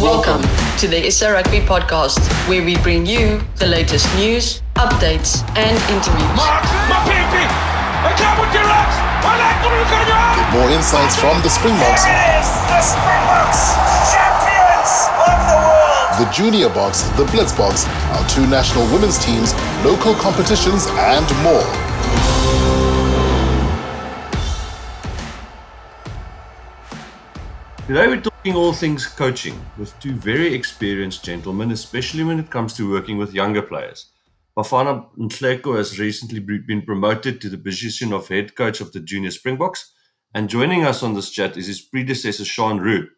Welcome to the SA Rugby podcast, where we bring you the latest news, updates, and interviews. More insights from the Springboks, It is the Springboks, champions of the world. the Junior Boks, the Blitzboks, our two national women's teams, local competitions, and more. Today we're talking all things coaching with two very experienced gentlemen, especially when it comes to working with younger players. Bafana Nhleko has recently been promoted to the position of head coach of the Junior Springboks, and joining us on this chat is his predecessor Chean Roux,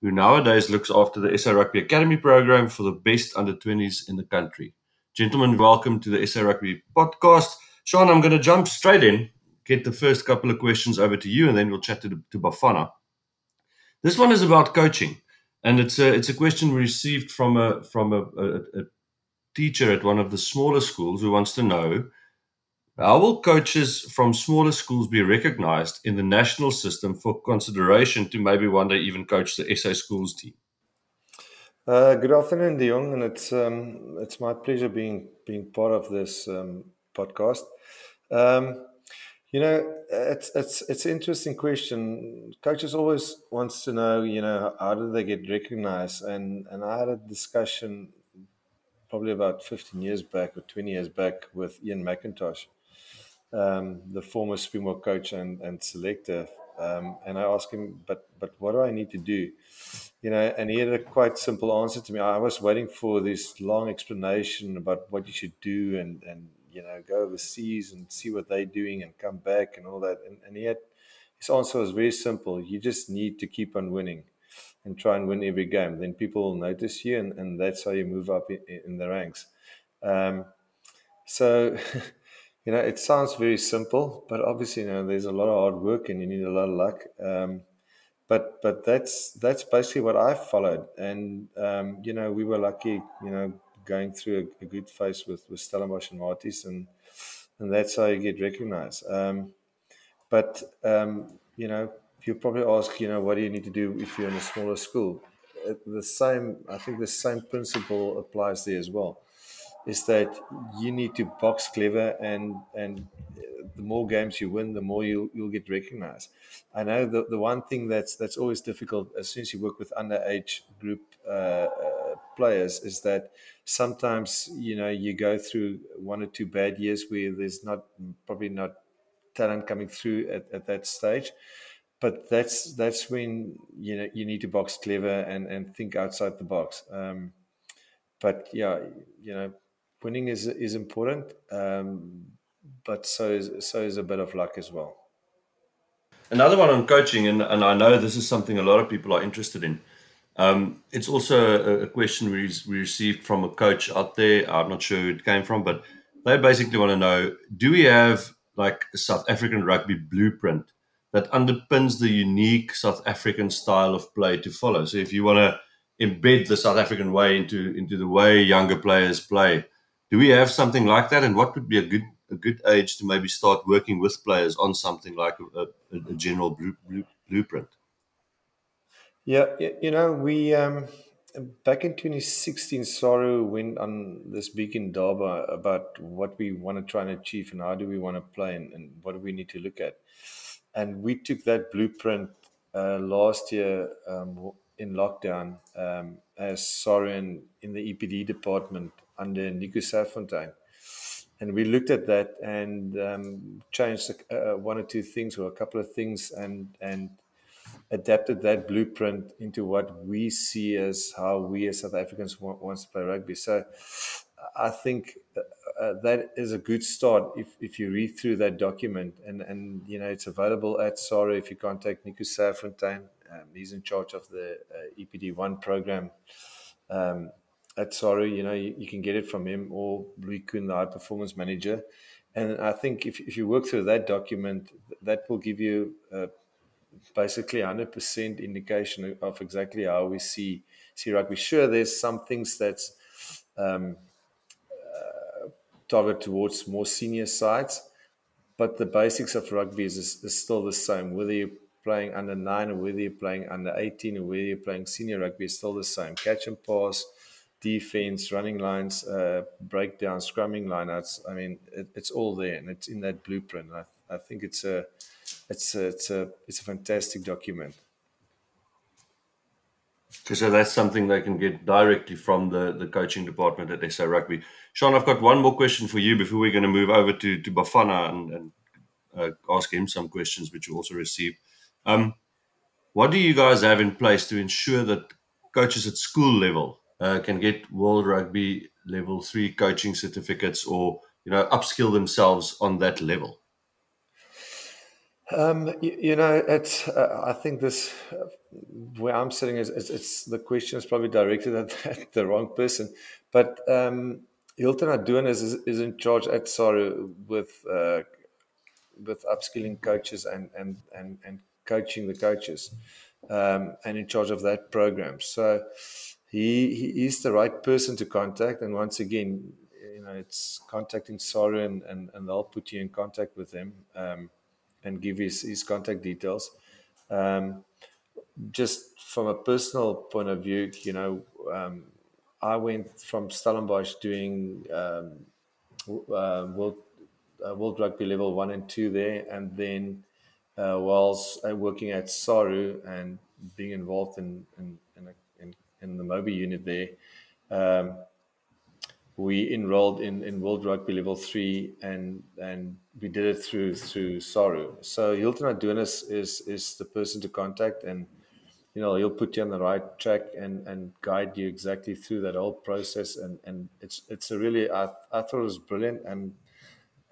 who nowadays looks after the SA Rugby Academy program for the best under 20s in the country. Gentlemen, welcome to the SA Rugby podcast. Chean, I'm going to jump straight in, get the first couple of questions over to you, and then we'll chat to, to Bafana. This one is about coaching, and it's a it's a question received from a from a, a, a teacher at one of the smaller schools who wants to know how will coaches from smaller schools be recognized in the national system for consideration to maybe one day even coach the SA schools team? Uh, good afternoon, De Jong, and it's um, it's my pleasure being being part of this um, podcast. Um, you know, it's it's it's an interesting question. Coaches always wants to know, you know, how do they get recognized? And and I had a discussion probably about fifteen years back or twenty years back with Ian McIntosh, um, the former Springbok coach and and selector. Um, and I asked him, but but what do I need to do? You know, and he had a quite simple answer to me. I was waiting for this long explanation about what you should do and and you know go overseas and see what they're doing and come back and all that. And, and had his answer was very simple. You just need to keep on winning and try and win every game. Then people will notice you, and, and that's how you move up in, in the ranks. Um, so, you know, it sounds very simple, but obviously, you know, there's a lot of hard work and you need a lot of luck. Um, but but that's that's basically what I followed, and um, you know, we were lucky, you know, going through a, a good phase with with Stellenbosch and Maties, and and that's how you get recognised. Um, but um, you know, you probably ask, you know, what do you need to do if you're in a smaller school? Uh, The same, I think, the same principle applies there as well. Is that you need to box clever, and and uh, the more games you win, the more you'll you'll get recognised. I know the the one thing that's that's always difficult as soon as you work with underage group uh, uh, players is that sometimes you know you go through one or two bad years where there's not probably not talent coming through at, at that stage but that's that's when you know you need to box clever and and think outside the box um, but yeah you know winning is is important um, but so is so is a bit of luck as well Another one on coaching, and, and I know this is something a lot of people are interested in. Um, it's also a, a question we, we received from a coach out there. I'm not sure who it came from, but they basically want to know do we have like a South African rugby blueprint that underpins the unique South African style of play to follow? So if you want to embed the South African way into, into the way younger players play, do we have something like that? And what would be a good a good age to maybe start working with players on something like a, a, a general blue, blue, blueprint? Yeah you know we um, back in 2016 Saru went on this big indaba about what we want to try and achieve and how do we want to play and, and what do we need to look at and we took that blueprint uh, last year um, in lockdown um, as Soren in in the EPD department under Nico Serfontein. And we looked at that and um, changed uh, one or two things or a couple of things and, and adapted that blueprint into what we see as how we as South Africans want, wants to play rugby. So I think uh, uh, that is a good start if, if you read through that document and, and you know it's available at SARU if you contact Nico Serfontein. Um, he's in charge of the uh, EPD1 program um, at SARU. You know, you, you can get it from him or Louis Kuhn, the high performance manager. And I think if, if you work through that document, that will give you uh, basically 100% indication of exactly how we see see rugby. Sure, there's some things that's um, uh, targeted towards more senior sides, but the basics of rugby is, is still the same. Whether you're playing under nine or whether you're playing under 18 or whether you're playing senior rugby is still the same. Catch and pass, defense, running lines, uh, breakdown, scrumming lineouts. I mean, it, it's all there and it's in that blueprint. I, I think it's a, it's a, it's a, it's a fantastic document. So that's something they can get directly from the, the coaching department at SA Rugby. Chean, I've got one more question for you before we're going to move over to, to Bafana and, and uh, ask him some questions, which you also received. Um, what do you guys have in place to ensure that coaches at school level uh, can get World Rugby level three coaching certificates or you know upskill themselves on that level? Um, you, you, know, it's. Uh, I think this uh, where I'm sitting is it's, the question is probably directed at, at the wrong person, but um, Hilton Adonis is, is in charge at SARU with uh, with upskilling coaches and and and, and coaching the coaches, um, and in charge of that program. So he he is the right person to contact. And once again, you know, it's contacting SARU and, and, and they'll put you in contact with them um, and give his his contact details. Um, just from a personal point of view, you know, um, I went from Stellenbosch doing um, uh, world uh, World Rugby level one and two there, and then uh, whilst uh, working at SARU and being involved in in, in, a, in, in the Mobi unit there, um, we enrolled in, in World Rugby level three, and and we did it through through SARU. So Hilton Adonis is is the person to contact and you know he'll put you on the right track and and guide you exactly through that whole process and and it's it's a really I, I thought it was brilliant and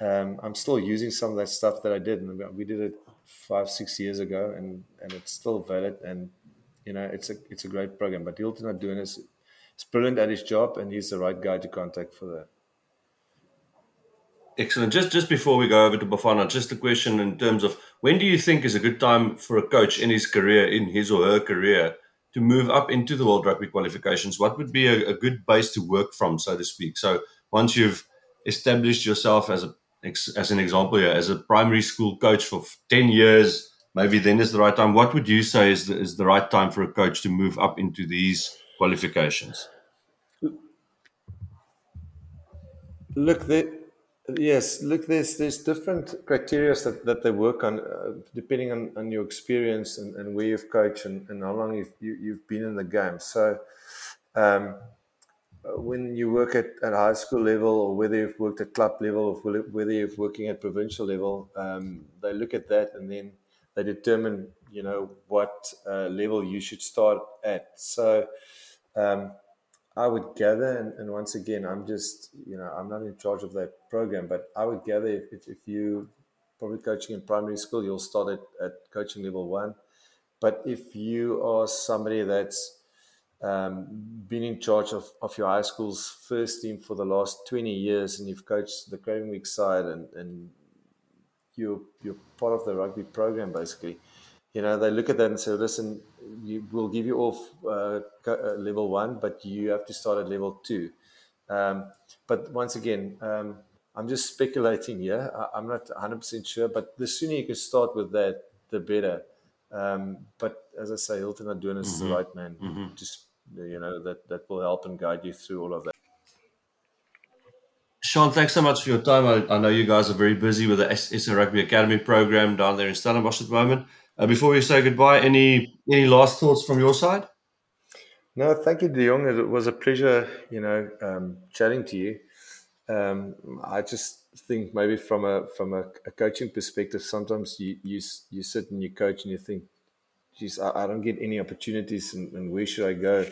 um, I'm still using some of that stuff that I did, and we did it five, six years ago, and and it's still valid. And you know, it's a it's a great program. But Hilton Adonis brilliant at his job, and he's the right guy to contact for that. Excellent. Just just before we go over to Bafana, just a question in terms of when do you think is a good time for a coach in his career, in his or her career, to move up into the World Rugby qualifications? What would be a, a good base to work from, so to speak? So once you've established yourself as a as an example here, as a primary school coach for 10 years, maybe then is the right time. What would you say is the, is the right time for a coach to move up into these qualifications? Look, yes, look, there's there's different criteria that, that they work on uh, depending on, on your experience and, and where you've coached and, and how long you've, you, have you have been in the game. So, um, when you work at, at high school level or whether you've worked at club level or whether you're working at provincial level, um, they look at that and then they determine, you know, what uh, level you should start at. So um, I would gather, and, and, once again, I'm just, you know, I'm not in charge of that program, but I would gather if, if, if you probably coaching in primary school, you'll start at, at coaching level one. But if you are somebody that's um, been in charge of, of your high school's first team for the last 20 years and you've coached the Craven Week side and, and you're, you're part of the rugby program basically. You know, they look at that and say, listen, you, we'll give you off uh, uh, level one, but you have to start at level two. Um, but once again, um, I'm just speculating here. I, am not 100% sure, but the sooner you can start with that, the better. Um, but as I say, Hilton Adonis mm-hmm. is the right man. Mm-hmm. Just you know that that will help and guide you through all of that. Chean, thanks so much for your time. I, I know you guys are very busy with the SA Rugby Academy program down there in Stellenbosch at the moment. Uh, before we say goodbye, any any last thoughts from your side? No, thank you, De Jong. It was a pleasure, you know, um, chatting to you. Um, I just think maybe from a from a, a, coaching perspective, sometimes you, you you sit and you coach and you think, geez, I, I don't get any opportunities, and, and, where should I go?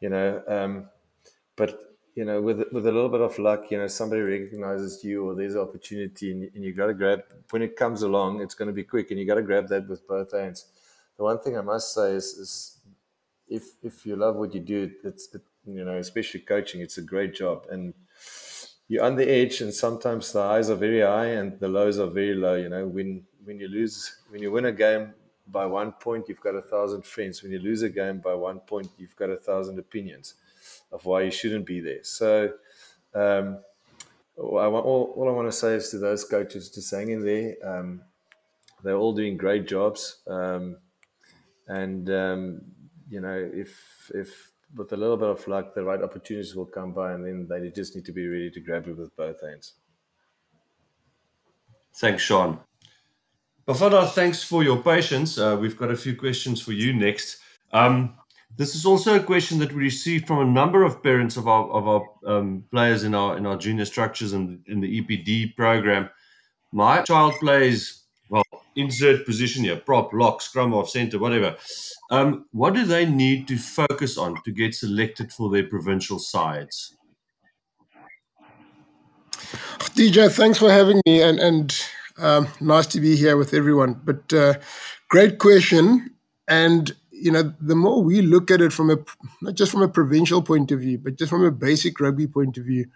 You know, um, but you know, with with a little bit of luck, you know, somebody recognizes you, or there's an opportunity, and, and you got to grab. When it comes along, it's going to be quick, and you got to grab that with both hands. The one thing I must say is, is if if you love what you do, it's it, you know, especially coaching, it's a great job, and you're on the edge, and sometimes the highs are very high and the lows are very low. You know, when when you lose, when you win a game, by one point, you've got a thousand friends. When you lose a game by one point, you've got a thousand opinions of why you shouldn't be there. So, um, I want, all, all, I want to say is to those coaches to hang in there. Um, they're all doing great jobs. Um, and um, you know, if if with a little bit of luck, the right opportunities will come by, and then they just need to be ready to grab it with both hands. Thanks, Chean. Bafana, thanks for your patience. Uh, we've got a few questions for you next. Um, this is also a question that we received from a number of parents of our of our um, players in our in our junior structures and in the EPD program. My child plays well, insert position here, prop, lock, scrum half, center, whatever. Um, what do they need to focus on to get selected for their provincial sides? DJ, thanks for having me, and and um, nice to be here with everyone. But uh, great question, and you know, the more we look at it from a not just from a provincial point of view, but just from a basic rugby point of view,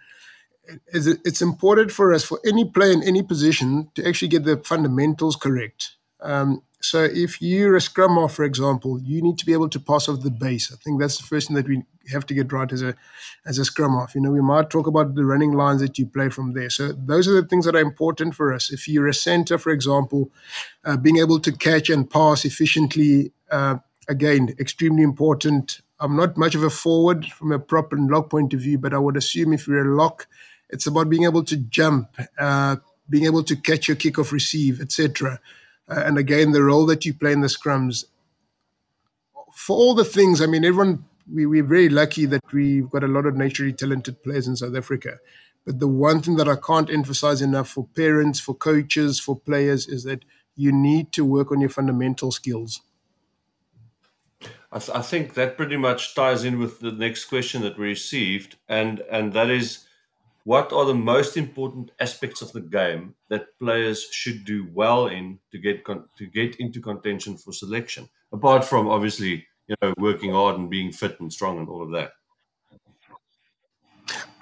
it's important for us for any player in any position to actually get the fundamentals correct. Um, so if you're a scrum half, for example, you need to be able to pass off the base. I think that's the first thing that we have to get right as a as a scrum half. You know, we might talk about the running lines that you play from there. So those are the things that are important for us. If you're a center, for example, uh, being able to catch and pass efficiently, uh, again, extremely important. I'm not much of a forward from a prop and lock point of view, but I would assume if you're a lock, it's about being able to jump, uh, being able to catch your kick off receive, etc. Uh, and again, the role that you play in the scrums. For all the things, I mean, everyone, we, we're very lucky that we've got a lot of naturally talented players in South Africa. But the one thing that I can't emphasize enough for parents, for coaches, for players is that you need to work on your fundamental skills. I, th- I think that pretty much ties in with the next question that we received, and and that is what are the most important aspects of the game that players should do well in to get con- to get into contention for selection? Apart from obviously you know working hard and being fit and strong and all of that.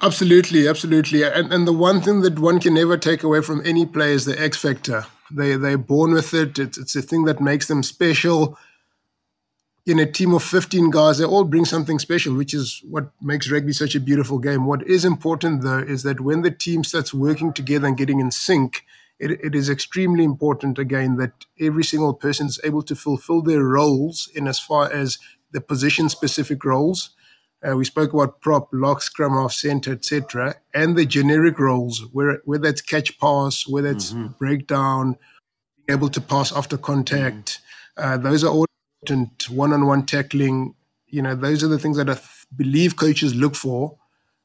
Absolutely absolutely. And and the one thing that one can never take away from any player is the x factor. They they're born with it. It's, it's a thing that makes them special in a team of 15 guys, they all bring something special, which is what makes rugby such a beautiful game. What is important, though, is that when the team starts working together and getting in sync, it, it is extremely important, again, that every single person is able to fulfill their roles in as far as the position specific roles. Uh, we spoke about prop, lock, scrum half, center, etc., and the generic roles, where, whether it's catch pass, whether it's mm-hmm. breakdown, able to pass after contact. Mm-hmm. Uh, those are all important one-on-one tackling. You know, those are the things that I believe coaches look for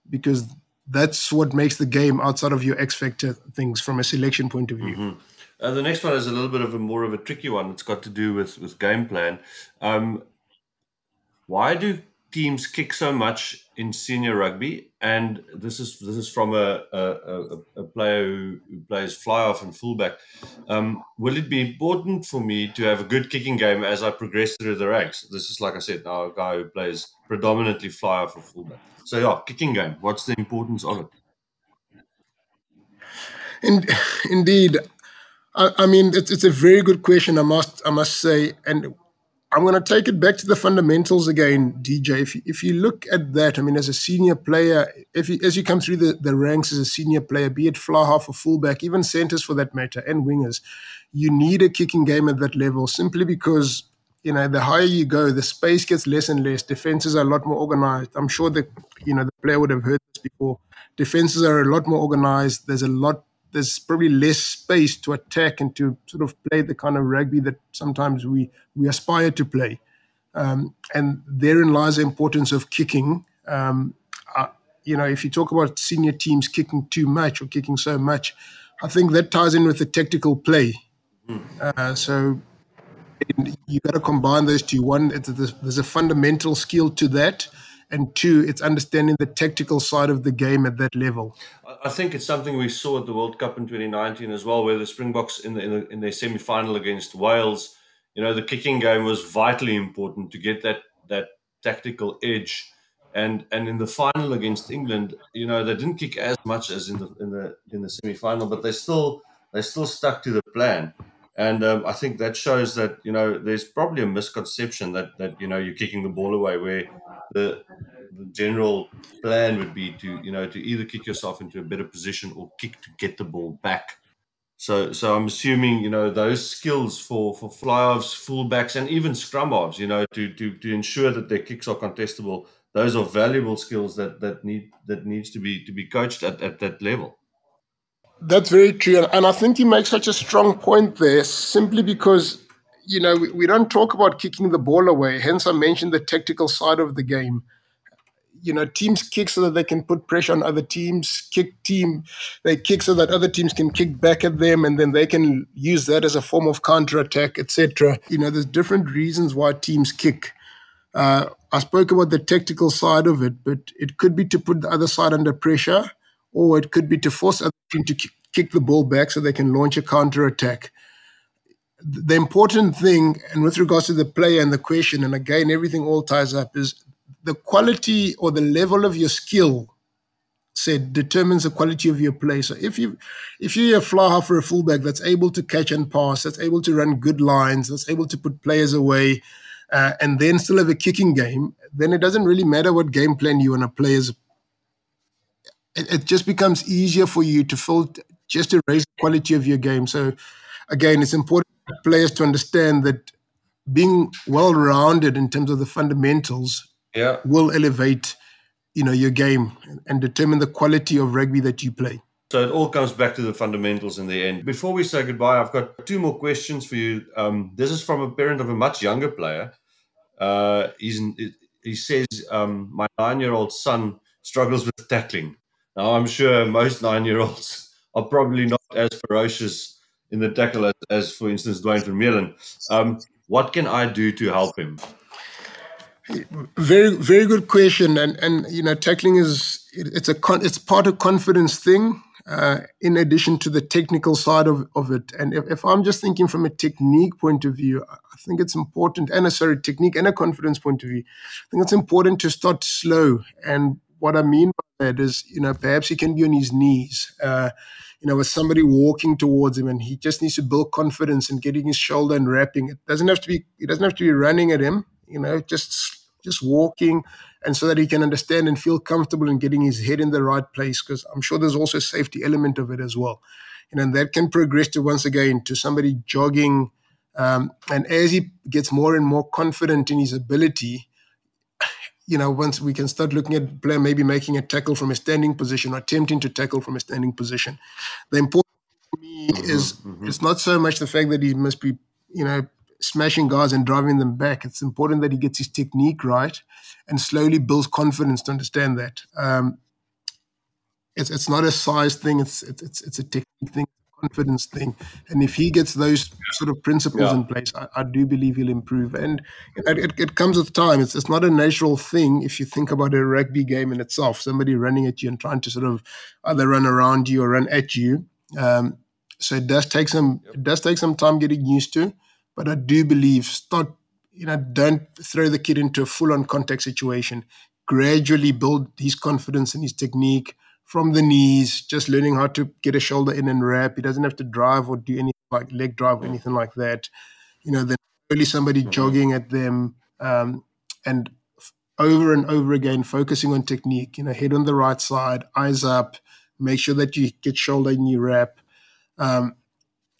because that's what makes the game outside of your X factor things from a selection point of view. Mm-hmm. Uh, the next one is a little bit of a more of a tricky one. It's got to do with with game plan. Um, why do teams kick so much in senior rugby, and this is this is from a a, a player who, who, plays fly half and fullback. Um, will it be important for me to have a good kicking game as I progress through the ranks? This is like I said, now a guy who plays predominantly fly half or fullback. So yeah, kicking game. What's the importance of it? In, indeed, I, I mean it's, it's a very good question. I must I must say, and I'm going to take it back to the fundamentals again, DJ. If you, if you look at that, I mean, as a senior player, if you, as you come through the, the ranks as a senior player, be it fly half or fullback, even centers for that matter, and wingers, you need a kicking game at that level simply because you know the higher you go, the space gets less and less. Defenses are a lot more organized. I'm sure that you know the player would have heard this before. Defenses are a lot more organized. There's a lot there's probably less space to attack and to sort of play the kind of rugby that sometimes we we aspire to play. Um, and therein lies the importance of kicking. Um, uh, you know, if you talk about senior teams kicking too much or kicking so much, I think that ties in with the tactical play. Hmm. Uh, so you've got to combine those two. One, there's a fundamental skill to that, and two, it's understanding the tactical side of the game at that level. I think it's something we saw at the World Cup in 2019 as well, where the Springboks in the, in, the, in their semi final against Wales, you know, the kicking game was vitally important to get that that tactical edge. And and in the final against England, you know, they didn't kick as much as in the in the in the semi final, but they still they still stuck to the plan. And um, I think that shows that you know there's probably a misconception that that you know you're kicking the ball away where the the general plan would be to you know to either kick yourself into a better position or kick to get the ball back So, so I'm assuming you know those skills for for fly-halves, fullbacks, and even scrum halves. You know, to to to ensure that their kicks are contestable. Those are valuable skills that that need that needs to be to be coached at, at that level. That's very true, and I think you make such a strong point there, simply because you know we, we don't talk about kicking the ball away. Hence, I mentioned the tactical side of the game. You know teams kick so that they can put pressure on other teams kick team they kick so that other teams can kick back at them and then they can use that as a form of counter attack etc you know there's different reasons why teams kick. Uh, i spoke about the tactical side of it but it could be to put the other side under pressure or it could be to force other team to kick the ball back so they can launch a counter attack the important thing and with regards to the player and the question and again everything all ties up is the quality or the level of your skill said determines the quality of your play. So if you if you're a fly half or a fullback that's able to catch and pass, that's able to run good lines, that's able to put players away, uh, and then still have a kicking game, then it doesn't really matter what game plan you want to play. As it, it just becomes easier for you to fill just to raise the quality of your game. So again, it's important for players to understand that being well rounded in terms of the fundamentals yeah. will elevate you know your game and determine the quality of rugby that you play. So it all comes back to the fundamentals in the end. Before we say goodbye, I've got two more questions for you. Um, this is from a parent of a much younger player. Uh, he's, he says, um, My nine year old son struggles with tackling. Now, I'm sure most nine year olds are probably not as ferocious in the tackle as, as for instance, Duane Vermeulen. Um, what can I do to help him? Very, very good question. And and you know, tackling is it's a con, it's part of confidence thing. Uh, in addition to the technical side of, of it, and if, if I'm just thinking from a technique point of view, I think it's important, and a sorry technique and a confidence point of view, I think it's important to start slow. And what I mean by that is, you know, perhaps he can be on his knees. Uh, you know, with somebody walking towards him, and he just needs to build confidence and getting his shoulder and wrapping. It doesn't have to be. It doesn't have to be running at him. You know, just just walking, and so that he can understand and feel comfortable in getting his head in the right place. Because I'm sure there's also a safety element of it as well. You know, and that can progress to once again to somebody jogging. Um, and as he gets more and more confident in his ability, you know, once we can start looking at player maybe making a tackle from a standing position or attempting to tackle from a standing position. The important for me mm-hmm, is mm-hmm. it's not so much the fact that he must be, you know, smashing guys and driving them back. It's important that he gets his technique right and slowly builds confidence to understand that. Um, it's it's not a size thing. It's it's it's a technique thing, confidence thing. And if he gets those sort of principles yeah. in place, I, I, do believe he'll improve. And it, it, it, comes with time. It's it's not a natural thing if you think about a rugby game in itself. Somebody running at you and trying to sort of either run around you or run at you. Um, so it does take some yep. it does take some time getting used to. But I do believe start, you know, don't throw the kid into a full on contact situation. Gradually build his confidence and his technique from the knees, just learning how to get a shoulder in and wrap. He doesn't have to drive or do anything like leg drive or anything like that. You know, then really somebody mm-hmm. jogging at them um, and over and over again focusing on technique, you know, head on the right side, eyes up, make sure that you get shoulder in your wrap. Um,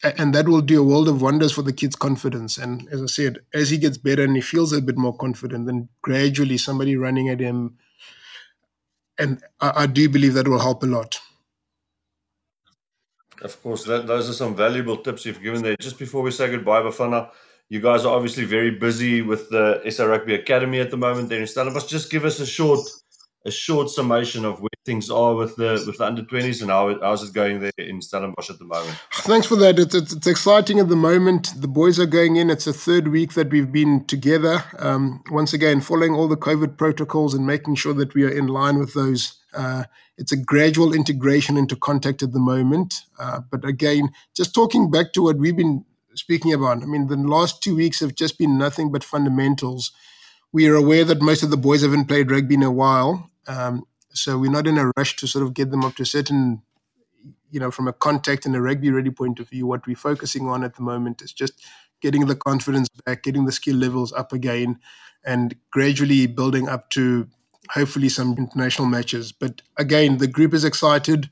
and that will do a world of wonders for the kid's confidence. And as I said, as he gets better and he feels a bit more confident, then gradually somebody running at him, and I, I do believe that will help a lot. Of course, that, those are some valuable tips you've given there. Just before we say goodbye, Bafana, you guys are obviously very busy with the SA Rugby Academy at the moment there in Stellenbosch. Just give us a short a short summation of where things are with the with the under twenties and how how's it going there in Stellenbosch at the moment? Thanks for that. It's, it's, it's exciting at the moment. The boys are going in. It's a third week that we've been together. Um, once again, following all the COVID protocols and making sure that we are in line with those. Uh, it's a gradual integration into contact at the moment. Uh, but again, just talking back to what we've been speaking about. I mean, the last two weeks have just been nothing but fundamentals. We are aware that most of the boys haven't played rugby in a while, um, so we're not in a rush to sort of get them up to a certain, you know, from a contact and a rugby ready point of view. What we're focusing on at the moment is just getting the confidence back, getting the skill levels up again, and gradually building up to hopefully some international matches. But again, the group is excited.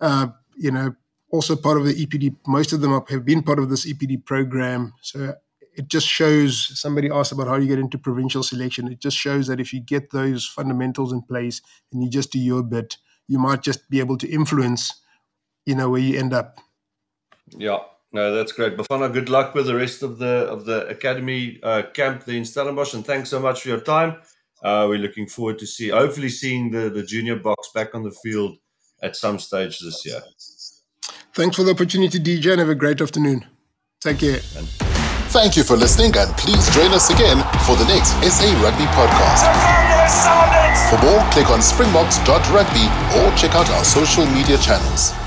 Uh, you know, also part of the EPD. Most of them have been part of this EPD program. So it just shows somebody asked about how you get into provincial selection. It just shows that if you get those fundamentals in place and you just do your bit, you might just be able to influence, you know, where you end up. Yeah, no, that's great. Bafana, good luck with the rest of the of the academy uh, camp there in Stellenbosch, and thanks so much for your time. Uh, we're looking forward to see, hopefully, seeing the the junior Boks back on the field at some stage this year. Thanks for the opportunity, DJ, and have a great afternoon. Take care. And Thank you for listening, and please join us again for the next SA Rugby podcast. For more, click on springboks.rugby or check out our social media channels.